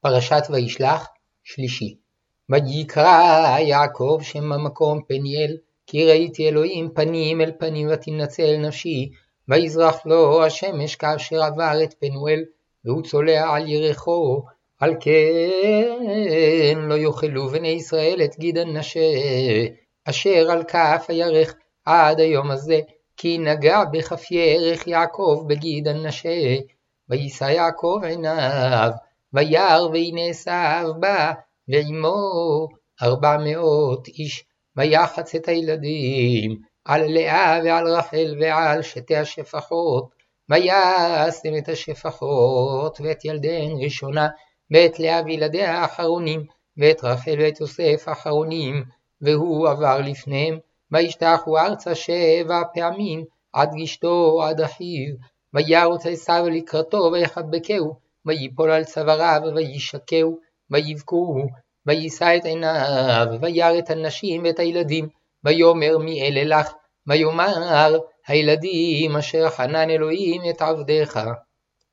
פרשת וישלח, שלישי. ויקרא יעקב שם המקום פניאל, כי ראיתי אלוהים פנים אל פנים ותנצל נפשי, ויזרח לו השמש כאשר עבר את פנואל, והוא צולע על ירחו, על כן לא יאכלו בני ישראל את גיד הנשה, אשר על כף הירך עד היום הזה, כי נגע בכף ירך יעקב בגיד הנשה, ויישא יעקב עיניו, וירא והנה עשיו בא, ועמו ארבע מאות איש, ויחץ את הילדים, על לאה ועל רחל ועל שתי השפחות, וישם את השפחות ואת ילדיהן ראשונה, ואת לאה וילדיה האחרונים, ואת רחל ואת יוסף האחרונים, והוא עבר לפניהם, וישתחו ארצה שבע פעמים, עד גשתו עד אחיו, וירוץ עשיו לקראתו ויחבקהו, ויפול על צוואריו וישקהו, ויבכו, ויישא את עיניו, וירא את הנשים ואת הילדים, ויאמר מי אלה לך, ויאמר הילדים אשר חנן אלוהים את עבדיך.